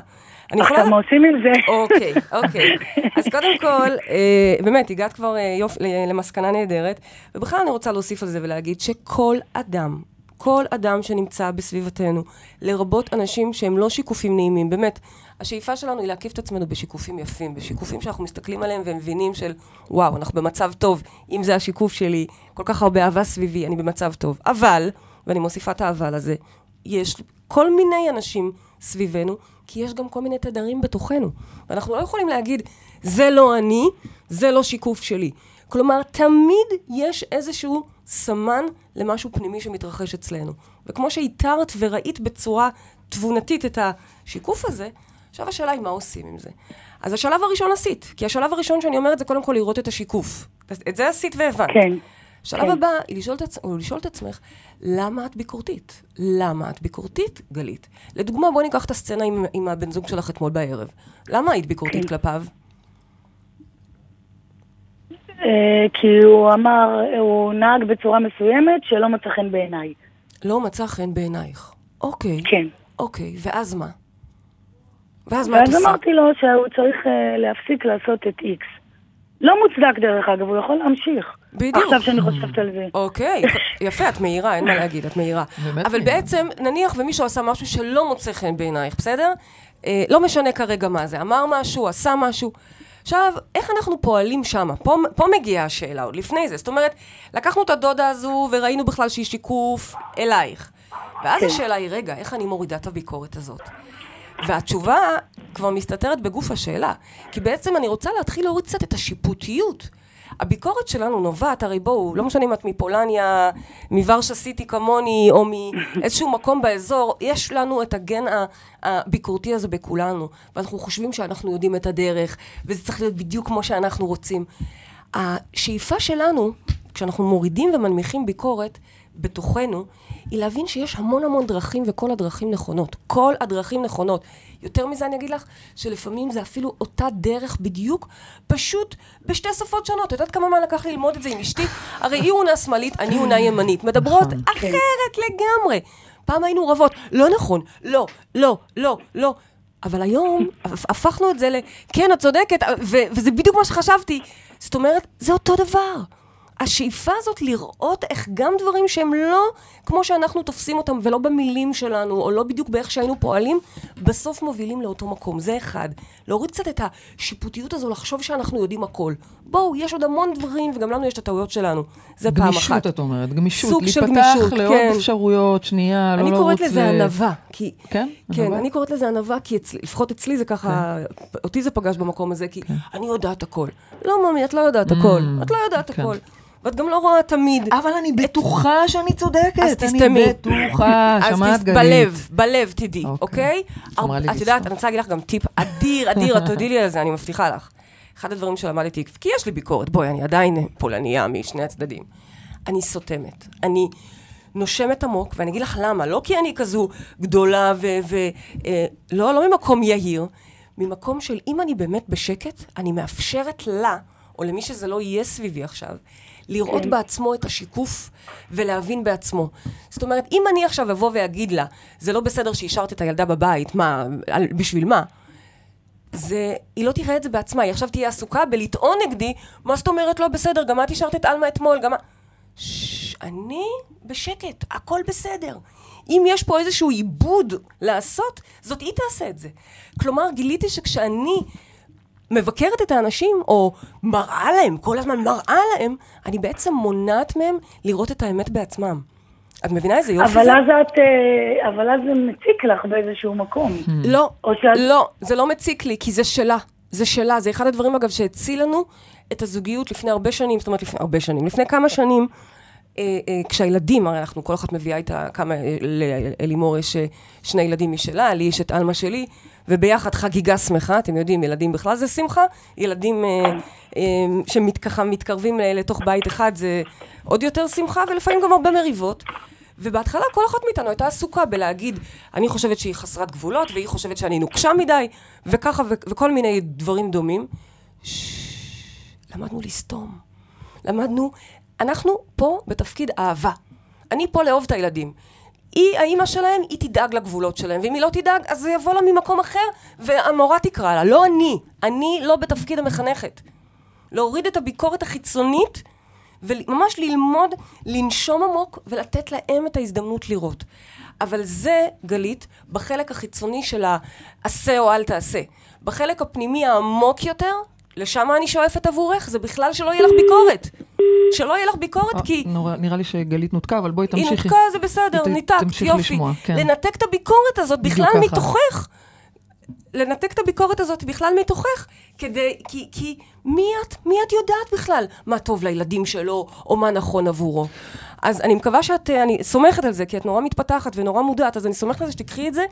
אני יכולה... עכשיו, מה עושים עם זה? אוקיי, אוקיי. אז קודם כל, אה, באמת, הגעת כבר אה, יופ, למסקנה נהדרת, ובכלל אני רוצה להוסיף על זה ולהגיד שכל אדם, כל אדם שנמצא בסביבתנו, לרבות אנשים שהם לא שיקופים נעימים, באמת, השאיפה שלנו היא להקיף את עצמנו בשיקופים יפים, בשיקופים שאנחנו מסתכלים עליהם ומבינים של, וואו, אנחנו במצב טוב, אם זה השיקוף שלי, כל כך הרבה אהבה סביבי, אני במצב טוב. אבל, ואני מוסיפה את האבל הזה, יש כל מיני אנשים סביבנו, כי יש גם כל מיני תדרים בתוכנו. ואנחנו לא יכולים להגיד, זה לא אני, זה לא שיקוף שלי. כלומר, תמיד יש איזשהו סמן למשהו פנימי שמתרחש אצלנו. וכמו שאיתרת וראית בצורה תבונתית את השיקוף הזה, עכשיו השאלה היא מה עושים עם זה. אז השלב הראשון עשית, כי השלב הראשון שאני אומרת זה קודם כל לראות את השיקוף. את זה עשית והבנת. כן. השלב כן. הבא היא לשאול. הוא לשאול את עצמך, למה את ביקורתית? למה את ביקורתית, גלית? לדוגמה, בואי ניקח את הסצנה עם, עם הבן זוג שלך אתמול בערב. למה היית ביקורתית כן. כלפיו? אה, כי הוא אמר, הוא נהג בצורה מסוימת שלא מצא חן בעיניי. לא מצא חן בעינייך. אוקיי. כן. אוקיי, ואז מה? ואז מה את ואז עושה? אמרתי לו שהוא צריך אה, להפסיק לעשות את איקס. לא מוצדק דרך אגב, הוא יכול להמשיך. בדיוק. עכשיו שאני חושבת על זה. אוקיי, יפה, את מהירה, אין מה להגיד, את מהירה. אבל מהירה. בעצם, נניח ומישהו עשה משהו שלא מוצא חן בעינייך, בסדר? אה, לא משנה כרגע מה זה, אמר משהו, עשה משהו. עכשיו, איך אנחנו פועלים שם? פה, פה מגיעה השאלה, עוד לפני זה. זאת אומרת, לקחנו את הדודה הזו וראינו בכלל שהיא שיקוף אלייך. ואז כן. השאלה היא, רגע, איך אני מורידה את הביקורת הזאת? והתשובה כבר מסתתרת בגוף השאלה. כי בעצם אני רוצה להתחיל להוריד קצת את השיפוטיות. הביקורת שלנו נובעת, הרי בואו, לא משנה אם את מפולניה, מוורשה סיטי כמוני, או מאיזשהו מקום באזור, יש לנו את הגן הביקורתי הזה בכולנו, ואנחנו חושבים שאנחנו יודעים את הדרך, וזה צריך להיות בדיוק כמו שאנחנו רוצים. השאיפה שלנו, כשאנחנו מורידים ומנמיכים ביקורת בתוכנו, היא להבין שיש המון המון דרכים וכל הדרכים נכונות. כל הדרכים נכונות. יותר מזה אני אגיד לך, שלפעמים זה אפילו אותה דרך בדיוק, פשוט בשתי שפות שונות. את יודעת כמה זמן לקח לי ללמוד את זה עם אשתי? הרי היא אונה שמאלית, אני אונה ימנית. מדברות נכון. אחרת לגמרי. פעם היינו רבות, לא נכון, לא, לא, לא, לא. אבל היום הפ- הפכנו את זה ל... כן, את צודקת, וזה בדיוק מה שחשבתי. זאת אומרת, זה אותו דבר. השאיפה הזאת לראות איך גם דברים שהם לא כמו שאנחנו תופסים אותם, ולא במילים שלנו, או לא בדיוק באיך שהיינו פועלים, בסוף מובילים לאותו מקום. זה אחד. להוריד קצת את השיפוטיות הזו, לחשוב שאנחנו יודעים הכל. בואו, יש עוד המון דברים, וגם לנו יש את הטעויות שלנו. זה פעם אחת. גמישות, את אומרת, גמישות. סוג של להיפתח גמישות, לעוד כן. אפשרויות, שנייה, לא אני לרוץ קוראת לזה ל- ענווה, כי... כן? כן, ענווה? אני קוראת לזה ענווה, כי אצלי, לפחות אצלי זה ככה, אותי זה פגש במקום הזה, כי אני יודעת הכל. לא, ממי, את לא יודעת הכל. את לא יודעת כן. הכל. ואת גם לא רואה תמיד. אבל אני בטוחה שאני צודקת. אז תסתמי. אני בטוחה, שמעת גלית? בלב, בלב תדעי, אוקיי. אוקיי? את יודעת. אני רוצה להגיד לך גם טיפ אדיר, אדיר, את תודי לי על זה, אני מבטיחה לך. אחד הדברים שלמדתי, כי יש לי ביקורת, בואי, אני עדיין פולניה משני הצדדים. אני סותמת. אני נושמת עמוק, ואני אגיד לך למה. לא כי אני כזו גדולה ו... ו אה, לא, לא ממקום יהיר, ממקום של אם אני באמת בשקט, אני מאפשרת לה, או למי שזה לא יהיה סביבי עכשיו, לראות בעצמו את השיקוף ולהבין בעצמו. זאת אומרת, אם אני עכשיו אבוא ואגיד לה, זה לא בסדר שהשארת את הילדה בבית, מה, על- בשביל מה? זה, היא לא תראה את זה בעצמה, היא עכשיו תהיה עסוקה בלטעון נגדי, מה זאת אומרת לא בסדר, גם את השארת את עלמה אתמול, גם... ה-" ששש, אני בשקט, הכל בסדר. אם יש פה איזשהו עיבוד לעשות, זאת היא תעשה את זה. כלומר, גיליתי שכשאני מבקרת את האנשים, או מראה להם, כל הזמן מראה להם, אני בעצם מונעת מהם לראות את האמת בעצמם. את מבינה איזה יופי אבל זה? אז את, אה, אבל אז זה מציק לך באיזשהו מקום. לא, או שאת- לא, זה לא מציק לי, כי זה שלה. זה שלה. זה אחד הדברים, אגב, שהציל לנו את הזוגיות לפני הרבה שנים, זאת אומרת, לפני הרבה שנים. לפני כמה שנים, אה, אה, כשהילדים, הרי אנחנו, כל אחת מביאה איתה כמה, אה, לאלימור יש אה, שני ילדים משלה, לי יש את עלמה שלי, וביחד חגיגה שמחה, אתם יודעים, ילדים בכלל זה שמחה, ילדים אה, אה, שככה מתקרבים לתוך בית אחד זה עוד יותר שמחה, ולפעמים גם הרבה מריבות. ובהתחלה כל אחת מאיתנו הייתה עסוקה בלהגיד, אני חושבת שהיא חסרת גבולות, והיא חושבת שאני נוקשה מדי, וככה, וכל מיני דברים דומים. למדנו לסתום. למדנו, אנחנו פה בתפקיד אהבה. אני פה לאהוב את הילדים. היא, האימא שלהם, היא תדאג לגבולות שלהם, ואם היא לא תדאג, אז זה יבוא לה ממקום אחר, והמורה תקרא לה. לא אני. אני לא בתפקיד המחנכת. להוריד את הביקורת החיצונית, וממש ללמוד, לנשום עמוק, ולתת להם את ההזדמנות לראות. אבל זה, גלית, בחלק החיצוני של העשה או אל תעשה. בחלק הפנימי העמוק יותר, לשם אני שואפת עבורך, זה בכלל שלא יהיה לך ביקורת. שלא יהיה לך ביקורת, אה, כי... נורא- נראה לי שגלית נותקה, אבל בואי היא תמשיכי. נותקה, זה בסדר, ניתקת, יופי. לשמוע, כן. לנתק את הביקורת הזאת בכלל. מתוכך. לנתק את הביקורת הזאת בכלל מתוכך, כדי, כי, כי מי את, מי את יודעת בכלל מה טוב לילדים שלו, או מה נכון עבורו. אז אני מקווה שאת, אה, אני סומכת על זה, כי את נורא מתפתחת ונורא מודעת, אז אני סומכת על זה שתקחי את זה,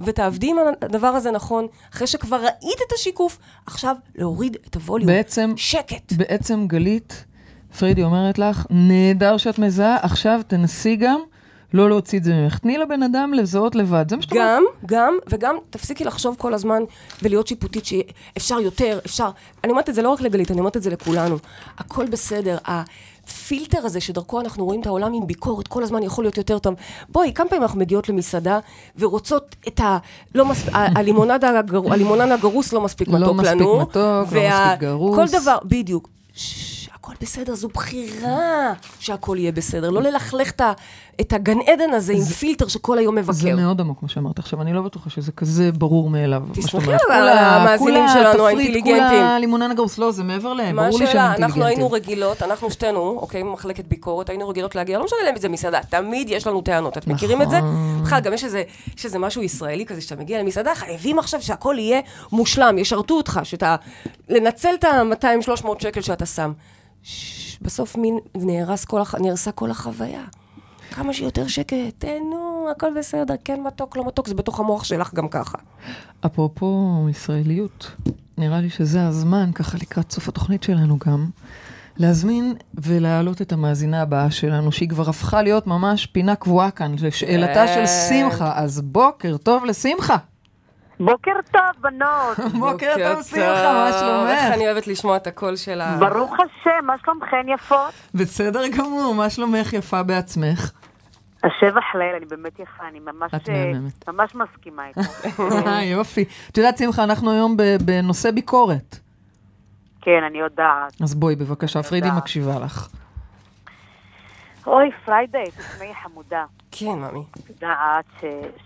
ותעבדי עם הדבר הזה נכון, אחרי שכבר ראית את השיקוף, עכשיו להוריד את הווליום. בעצם, שקט. בעצם גלית, פרידי אומרת לך, נהדר שאת מזהה, עכשיו תנסי גם לא להוציא את זה ממך. תני לבן אדם לזהות לבד, זה מה שאת אומרת. גם, גם, וגם תפסיקי לחשוב כל הזמן ולהיות שיפוטית שאפשר יותר, אפשר... אני אומרת את זה לא רק לגלית, אני אומרת את זה לכולנו. הכל בסדר. הפילטר הזה שדרכו אנחנו רואים את העולם עם ביקורת, כל הזמן יכול להיות יותר טוב. בואי, כמה פעמים אנחנו מגיעות למסעדה ורוצות את ה... לא מספ... ה- הלימונד הגר... הלימונד הגרוס לא מספיק לא מתוק מספיק לנו. מתוק, לא מספיק גרוס. כל דבר, בדיוק. הכל בסדר, זו בחירה שהכל יהיה בסדר. לא ללכלך את את הגן עדן הזה עם פילטר שכל היום מבקר. זה מאוד עמוק מה שאמרת עכשיו, אני לא בטוחה שזה כזה ברור מאליו. תסמכי. על המאזינים שלנו, האינטליגנטים. כולה לימונן הגרוס, לא, זה מעבר להם, ברור לי שהם? אינטליגנטים. אנחנו היינו רגילות, אנחנו שתינו, אוקיי, ממחלקת ביקורת, היינו רגילות להגיע, לא משנה להם איזה מסעדה, תמיד יש לנו טענות. אתם מכירים את זה? נכון. בכלל, גם יש איזה, יש איזה משהו ישראלי כזה, שאתה מגיע למסעדה, חייבים עכשיו שהכל יהיה מושלם, ישרתו אותך, שאתה... לנצל את ה-200-300 שקל שאתה שם. ש- בסוף מין נהרס כל הח... נהרסה כל החוויה. כמה שיותר שקט, תהנו, הכל בסדר, כן מתוק, לא מתוק, זה בתוך המוח שלך גם ככה. אפרופו ישראליות, נראה לי שזה הזמן, ככה לקראת סוף התוכנית שלנו גם, להזמין ולהעלות את המאזינה הבאה שלנו, שהיא כבר הפכה להיות ממש פינה קבועה כאן, לשאלתה של כן. שמחה. אז בוקר טוב לשמחה. בוקר טוב, בנות. בוקר טוב שמחה, מה איך שלומך? אני אוהבת לשמוע את הקול שלה. ברוך השם, מה שלומכן יפות? בסדר גמור, מה שלומך יפה בעצמך? השבח לאל, אני באמת יפה, אני ממש, את מהממת. ממש מסכימה איתך. אה, יופי. את יודעת, שמחה, אנחנו היום ב- בנושא ביקורת. כן, אני יודעת. אז בואי, בבקשה, פרידי. מקשיבה לך. אוי, פריידי, תשמעי חמודה. כן, מאמי. את יודעת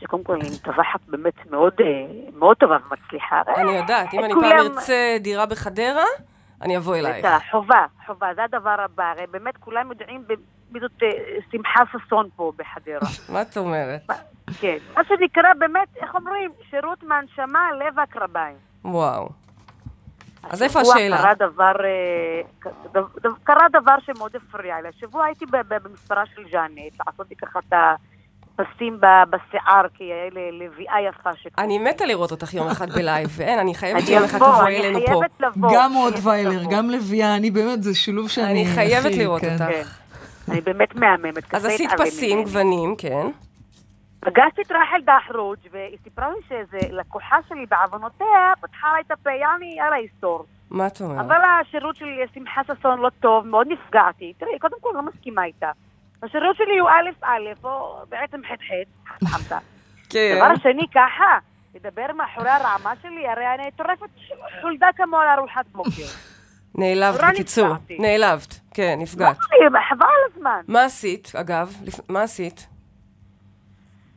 שקודם כל אני מטווחת באמת מאוד, אה, מאוד טובה ומצליחה. אני יודעת, אם אני כולם- פעם ארצה דירה בחדרה, אני אבוא אלייך. בטח, חובה, חובה, זה הדבר הבא. הרי באמת כולם יודעים מי זאת אה, שמחה ששון פה בחדרה. מה את אומרת? כן. מה שנקרא באמת, איך אומרים? שירות מהנשמה, לב הקרביים. וואו. אז איפה השבוע השאלה? קרה דבר, אה, ק- דב- דב- קרה דבר שמאוד הפריע לי. השבוע הייתי במספרה של ז'אנט, לעשות לי ככה את הפסים בשיער, כי היה לי לביאה יפה שכזאת. אני מתה לראות אותך יום אחד בלייב, ואין, אני חייבת אני שיום אחד תבואי אני אלינו פה. חייבת לבוא. גם עוד ויילר. גם לביאה, אני באמת, זה שילוב שאני... אני חייבת לראות כן. אותך. כן. אני באמת מהממת. אז עשית פסים. גוונים, כן. פגשתי את רחל דחרוג, והיא סיפרה לי שאיזה לקוחה שלי בעוונותיה פתחה לה את הפה, יעני, יאללה יסתור. מה את אומרת? אבל השירות של שמחה ששון לא טוב, מאוד נפגעתי. תראי, קודם כל לא מסכימה איתה. השירות שלי הוא א' א', או בעצם ח' ח'. כן. דבר שני, ככה, לדבר מאחורי הרעמה שלי, הרי אני טורפת חולדה כמו על ארוחת בוקר. נעלבת, בקיצור. נעלבת, כן, נפגעת. חבל הזמן. מה עשית, אגב? מה עשית?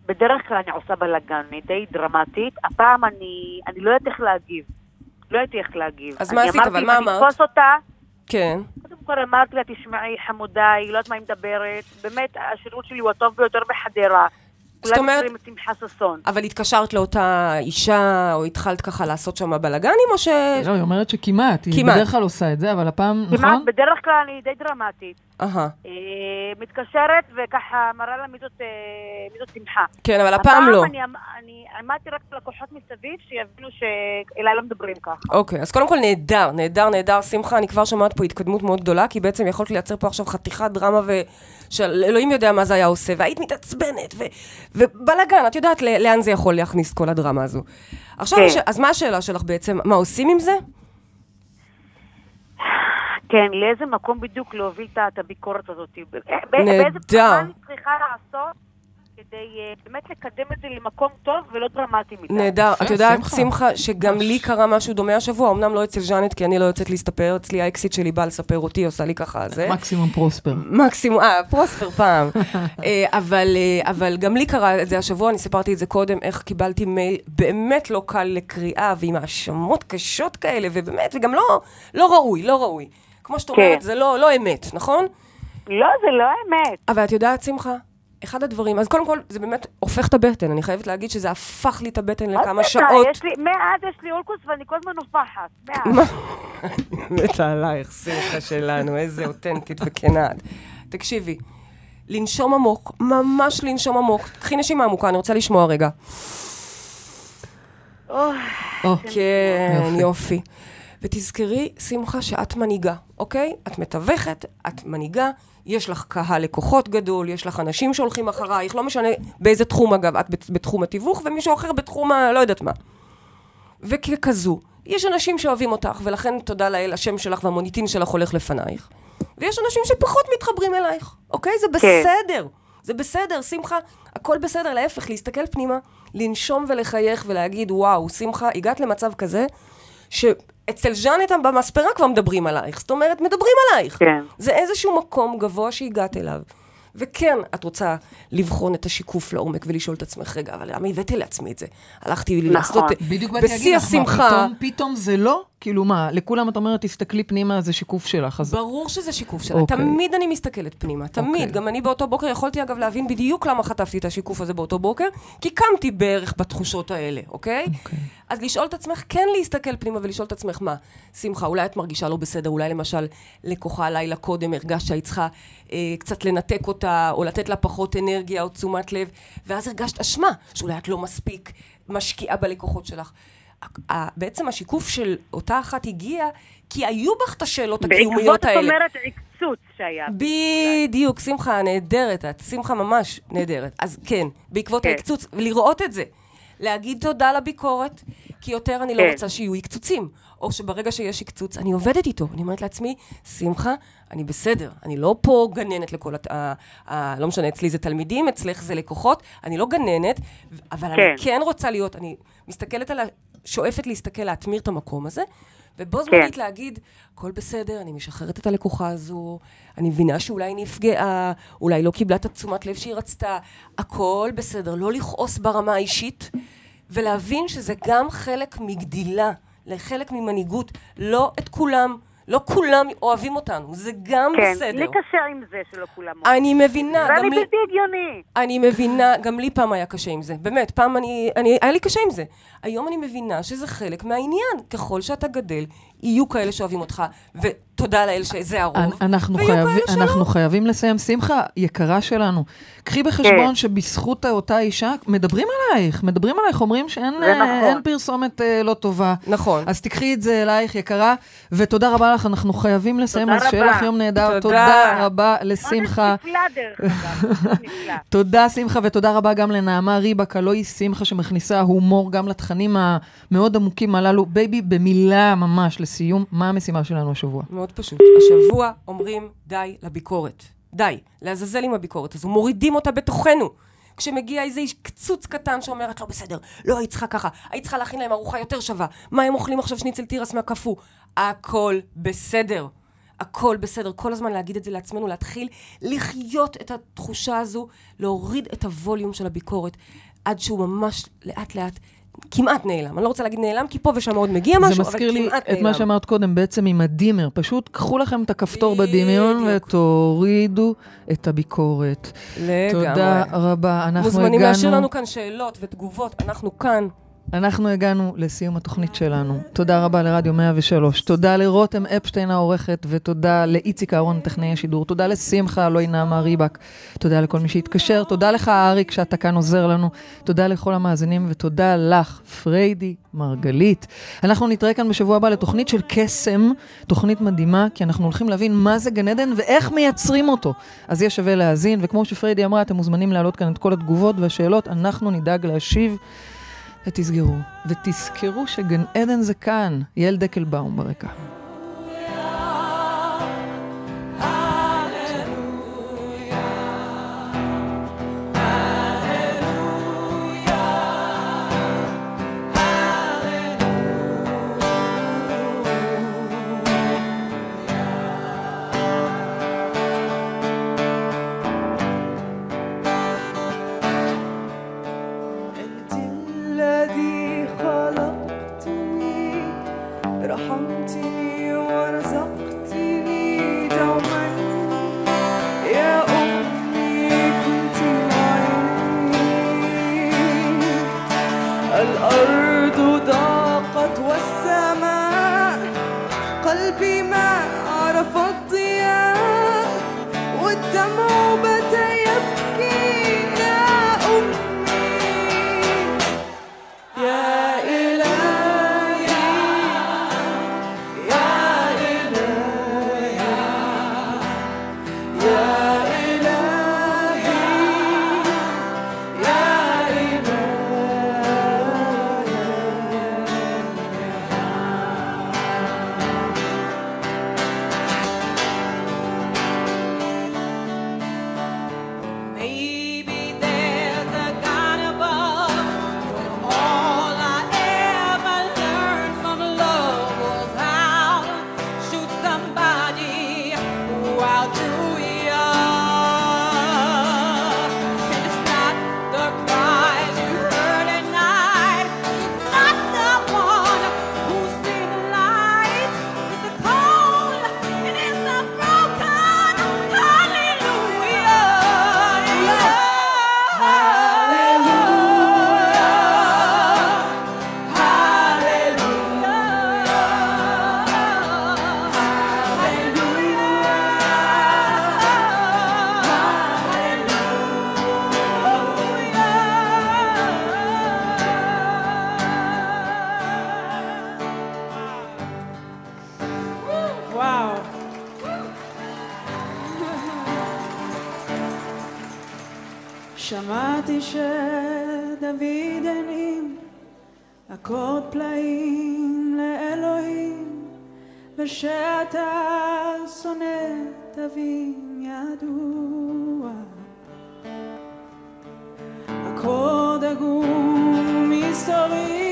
בדרך כלל אני עושה בלאגן, אני די דרמטית. הפעם אני, אני לא יודעת איך להגיב. לא יודעת איך להגיב. אז מה עשית? אבל מה אני אמרת? אתפוס אותה, כן. קודם כל אמרתי לה, תשמעי, חמודה, היא לא יודעת מה היא מדברת. באמת, השירות שלי הוא הטוב ביותר בחדרה. זאת אומרת- כולם מכירים את שמחה ששון. אבל התקשרת לאותה אישה, או התחלת ככה לעשות שם בלאגנים, או ש... לא, היא אומרת שכמעט, היא כמעט. בדרך כלל עושה את זה, אבל הפעם, כמעט, נכון? בדרך כלל אני די דרמטית. אה, מתקשרת וככה מראה לה מי זאת, אה, מי זאת שמחה. כן, אבל הפעם לא. אני, אני עמדתי רק לקוחות מסביב שיבינו שאליי לא מדברים ככה. אוקיי, אז קודם כל נהדר, נהדר, נהדר, שמחה, אני כבר שומעת פה התקדמות מאוד גדולה, כי בעצם יכולת לייצר פה עכשיו חתיכת דרמה ו... של אלוהים יודע מה זה היה עושה, והיית מתעצבנת, ו... ובלאגן, את יודעת לאן זה יכול להכניס כל הדרמה הזו. עכשיו, כן. הש... אז מה השאלה שלך בעצם? מה עושים עם זה? כן, לאיזה מקום בדיוק להוביל את- הביקורת הזאת? ב- נהדר. באיזה מה אני צריכה לעשות כדי אה, באמת לקדם את זה למקום טוב ולא דרמטי מדי? נהדר. את יודעת, שמחה. שגם לי קרה משהו דומה השבוע, אמנם לא אצל ז'אנט, כי אני לא יוצאת להסתפר, אצלי האקסיט שלי באה לספר אותי, עושה לי ככה זה. מקסימום פרוספר. מקסימום, אה, פרוספר פעם. אה, אבל, אה, אבל גם לי קרה את זה השבוע, אני סיפרתי את זה קודם, איך קיבלתי מייל באמת לא קל לקריאה, ועם האשמות קשות כאלה, ובאמת, וגם לא, לא ראוי, לא ראוי. כמו שאת כן. אומרת, זה לא, לא אמת, נכון? לא, זה לא האמת. אבל את יודעת, שמחה, אחד הדברים, אז קודם כל, זה באמת הופך את הבטן, אני חייבת להגיד שזה הפך לי את הבטן לכמה שעות. יש לי- מאז יש לי אולקוס ואני כל הזמן נופחת. מאז. מתה עלייך, שמחה שלנו, איזה אותנטית וכנה את. תקשיבי, לנשום עמוק, ממש לנשום עמוק. קחי נשימה עמוקה, אני רוצה לשמוע רגע. אוי, או, כן, יופי. ותזכרי, שמחה, שאת מנהיגה, אוקיי? את מתווכת, את מנהיגה, יש לך קהל לקוחות גדול, יש לך אנשים שהולכים אחרייך, לא משנה באיזה תחום אגב, את בת- בתחום התיווך ומישהו אחר בתחום ה... לא יודעת מה. וככזו, יש אנשים שאוהבים אותך, ולכן תודה לאל, השם שלך והמוניטין שלך הולך לפנייך. ויש אנשים שפחות מתחברים אלייך, אוקיי? זה כן. בסדר. זה בסדר, שמחה, הכל בסדר, להפך, להסתכל פנימה, לנשום ולחייך ולהגיד, וואו, שמחה, הגעת למצב כזה, שאצל ז'אנט במספרה כבר מדברים עלייך. זאת אומרת, מדברים עלייך. כן. זה איזשהו מקום גבוה שהגעת אליו. וכן, את רוצה לבחון את השיקוף לעומק ולשאול את עצמך, רגע, אבל למה הבאתי לעצמי את זה? הלכתי נכון. לעשות... בדיוק באתי להגיד לך. פתאום, פתאום זה לא? כאילו מה, לכולם את אומרת, תסתכלי פנימה, זה שיקוף שלך. אז ברור שזה שיקוף שלה. אוקיי. תמיד אני מסתכלת פנימה, תמיד. אוקיי. גם אני באותו בוקר יכולתי אגב להבין בדיוק למה חטפתי את השיקוף הזה באותו בוקר, כי קמתי בערך בתחושות האלה, אוקיי? אוקיי. אז לשאול את עצמך, כן להסתכל פנימה ולשאול את עצמך, מה, שמחה, אולי את מרגישה לא בסדר, אולי למשל לקוחה לילה קודם הרגשת שהיית צריכה אה, קצת לנתק אותה, או לתת לה פחות אנרגיה או תשומת לב, ואז הרגשת אשמה, שאולי את לא מספיק משקיעה בלקוחות שלך. בעצם השיקוף של אותה אחת הגיע, כי היו בך את השאלות הקיומיות בעקבות, את האלה. אומרת, עקצוץ שהיה. בדיוק, שמחה, נהדרת את. שמחה ממש נהדרת. אז כן, בעקבות כן. ההקצוץ, ולראות את זה. להגיד תודה לביקורת, כי יותר אני לא כן. רוצה שיהיו הקצוצים. או שברגע שיש הקצוץ, אני עובדת איתו. אני אומרת לעצמי, שמחה, אני בסדר. אני לא פה גננת לכל... הת... ה... ה... לא משנה, אצלי זה תלמידים, אצלך זה לקוחות. אני לא גננת, אבל אני כן. כן רוצה להיות... אני מסתכלת על. שואפת להסתכל, להטמיר את המקום הזה, ובו זמנית כן. להגיד, הכל בסדר, אני משחררת את הלקוחה הזו, אני מבינה שאולי היא נפגעה, אולי לא קיבלה את התשומת לב שהיא רצתה, הכל בסדר, לא לכעוס ברמה האישית, ולהבין שזה גם חלק מגדילה, לחלק ממנהיגות, לא את כולם, לא כולם אוהבים אותנו, זה גם כן, בסדר. לי קשה עם זה שלא כולם אוהבים. אני מבינה, גם לי... בלתי הגיוני. אני מבינה, גם לי פעם היה קשה עם זה. באמת, פעם אני, אני, היה לי קשה עם זה. היום אני מבינה שזה חלק מהעניין. ככל שאתה גדל, יהיו כאלה שאוהבים אותך, ותודה לאל שזה הרוב. אנ- אנחנו, ויהיו חייב, כאלה שלא. אנחנו חייבים לסיים. שמחה, יקרה שלנו, קחי בחשבון שבזכות אותה אישה, מדברים עלייך, מדברים עלייך, אומרים שאין אה, נכון. אין פרסומת אה, לא טובה. נכון. אז תקחי את זה אלייך, יקרה, ותודה רבה לך, אנחנו חייבים לסיים, תודה אז שיהיה רבה. לך יום נהדר. תודה. תודה רבה לשמחה. תודה, שמחה, ותודה רבה גם לנעמה ריבק, הלוא היא שמחה שמכניסה הומור גם לתכנים המאוד עמוקים הללו. בייבי, במילה ממש, לסיום, מה המשימה שלנו השבוע? מאוד פשוט. השבוע אומרים די לביקורת. די. לעזאזל עם הביקורת הזו. מורידים אותה בתוכנו. כשמגיע איזה קצוץ קטן שאומר, את לא בסדר, לא, היית צריכה ככה, היית צריכה להכין להם ארוחה יותר שווה, מה הם אוכלים עכשיו שניצל תירס מהקפוא? הכל בסדר. הכל בסדר. כל הזמן להגיד את זה לעצמנו, להתחיל לחיות את התחושה הזו, להוריד את הווליום של הביקורת, עד שהוא ממש לאט לאט כמעט נעלם. אני לא רוצה להגיד נעלם, כי פה ושם עוד מגיע משהו, זה אבל מזכיר לי כמעט את נעלם. מה שאמרת קודם, בעצם עם הדימר. פשוט קחו לכם את הכפתור בדמיון. ותורידו את הביקורת. לגמרי. תודה רבה. אנחנו מוזמנים להשאיר הגענו, לנו כאן שאלות ותגובות, אנחנו כאן. אנחנו הגענו לסיום התוכנית שלנו. תודה רבה לרדיו 103. תודה לרותם אפשטיין העורכת, ותודה לאיציק אהרון, טכנאי השידור. תודה לשמחה, הלואי נעמה ריבק. תודה לכל מי שהתקשר. תודה לך, אריק, שאתה כאן עוזר לנו. תודה לכל המאזינים, ותודה לך, פריידי מרגלית. אנחנו נתראה כאן בשבוע הבא לתוכנית של קסם, תוכנית מדהימה, כי אנחנו הולכים להבין מה זה גן עדן ואיך מייצרים אותו. אז יהיה שווה להאזין, וכמו שפריידי אמרה, אתם מוזמנים להעלות כאן את כל התגובות והשאלות, אנחנו נדאג להשיב. ותסגרו, ותזכרו שגן עדן זה כאן, יעל דקלבאום ברקע. שמעתי שדוד הנים אקורד פלאים לאלוהים ושאתה שונא תווים ידוע. אקורד עגום מסתורי